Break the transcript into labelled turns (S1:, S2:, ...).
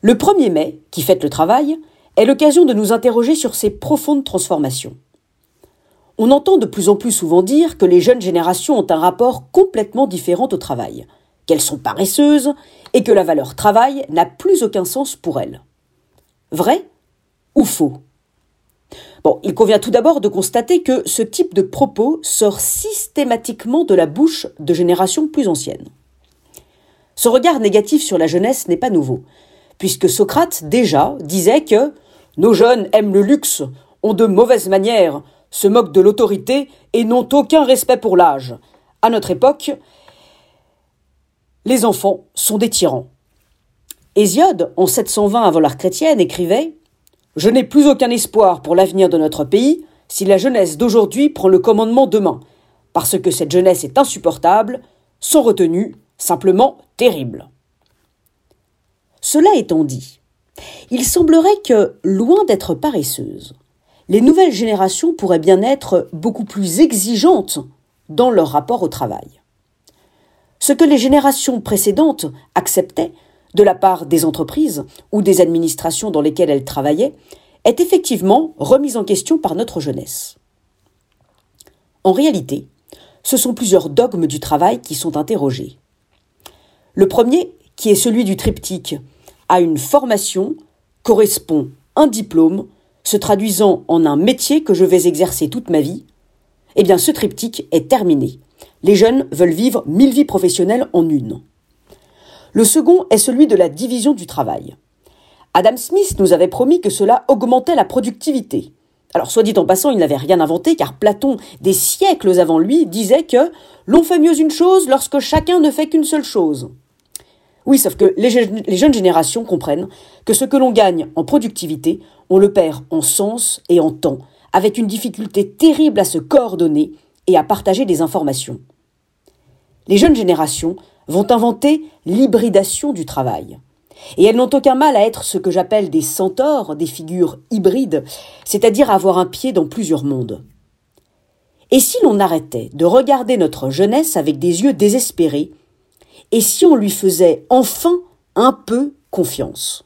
S1: Le 1er mai, qui fête le travail, est l'occasion de nous interroger sur ces profondes transformations. On entend de plus en plus souvent dire que les jeunes générations ont un rapport complètement différent au travail, qu'elles sont paresseuses et que la valeur travail n'a plus aucun sens pour elles. Vrai ou faux? Bon, il convient tout d'abord de constater que ce type de propos sort systématiquement de la bouche de générations plus anciennes. Ce regard négatif sur la jeunesse n'est pas nouveau, puisque Socrate déjà disait que nos jeunes aiment le luxe, ont de mauvaises manières, se moquent de l'autorité et n'ont aucun respect pour l'âge. À notre époque, les enfants sont des tyrans. Hésiode, en 720 avant l'ère chrétienne, écrivait Je n'ai plus aucun espoir pour l'avenir de notre pays si la jeunesse d'aujourd'hui prend le commandement demain, parce que cette jeunesse est insupportable, sans retenue, simplement terrible. Cela étant dit, il semblerait que, loin d'être paresseuses, les nouvelles générations pourraient bien être beaucoup plus exigeantes dans leur rapport au travail. Ce que les générations précédentes acceptaient de la part des entreprises ou des administrations dans lesquelles elles travaillaient est effectivement remis en question par notre jeunesse. En réalité, ce sont plusieurs dogmes du travail qui sont interrogés. Le premier, qui est celui du triptyque, a une formation, correspond un diplôme, se traduisant en un métier que je vais exercer toute ma vie, eh bien ce triptyque est terminé. Les jeunes veulent vivre mille vies professionnelles en une. Le second est celui de la division du travail. Adam Smith nous avait promis que cela augmentait la productivité. Alors, soit dit en passant, il n'avait rien inventé, car Platon, des siècles avant lui, disait que l'on fait mieux une chose lorsque chacun ne fait qu'une seule chose. Oui, sauf que les, jeunes générations comprennent que ce que l'on gagne en productivité, on le perd en sens et en temps, avec une difficulté terrible à se coordonner et à partager des informations. Les jeunes générations vont inventer l'hybridation du travail. Et elles n'ont aucun mal à être ce que j'appelle des centaures, des figures hybrides, c'est-à-dire avoir un pied dans plusieurs mondes. Et si l'on arrêtait de regarder notre jeunesse avec des yeux désespérés, et si on lui faisait enfin un peu confiance?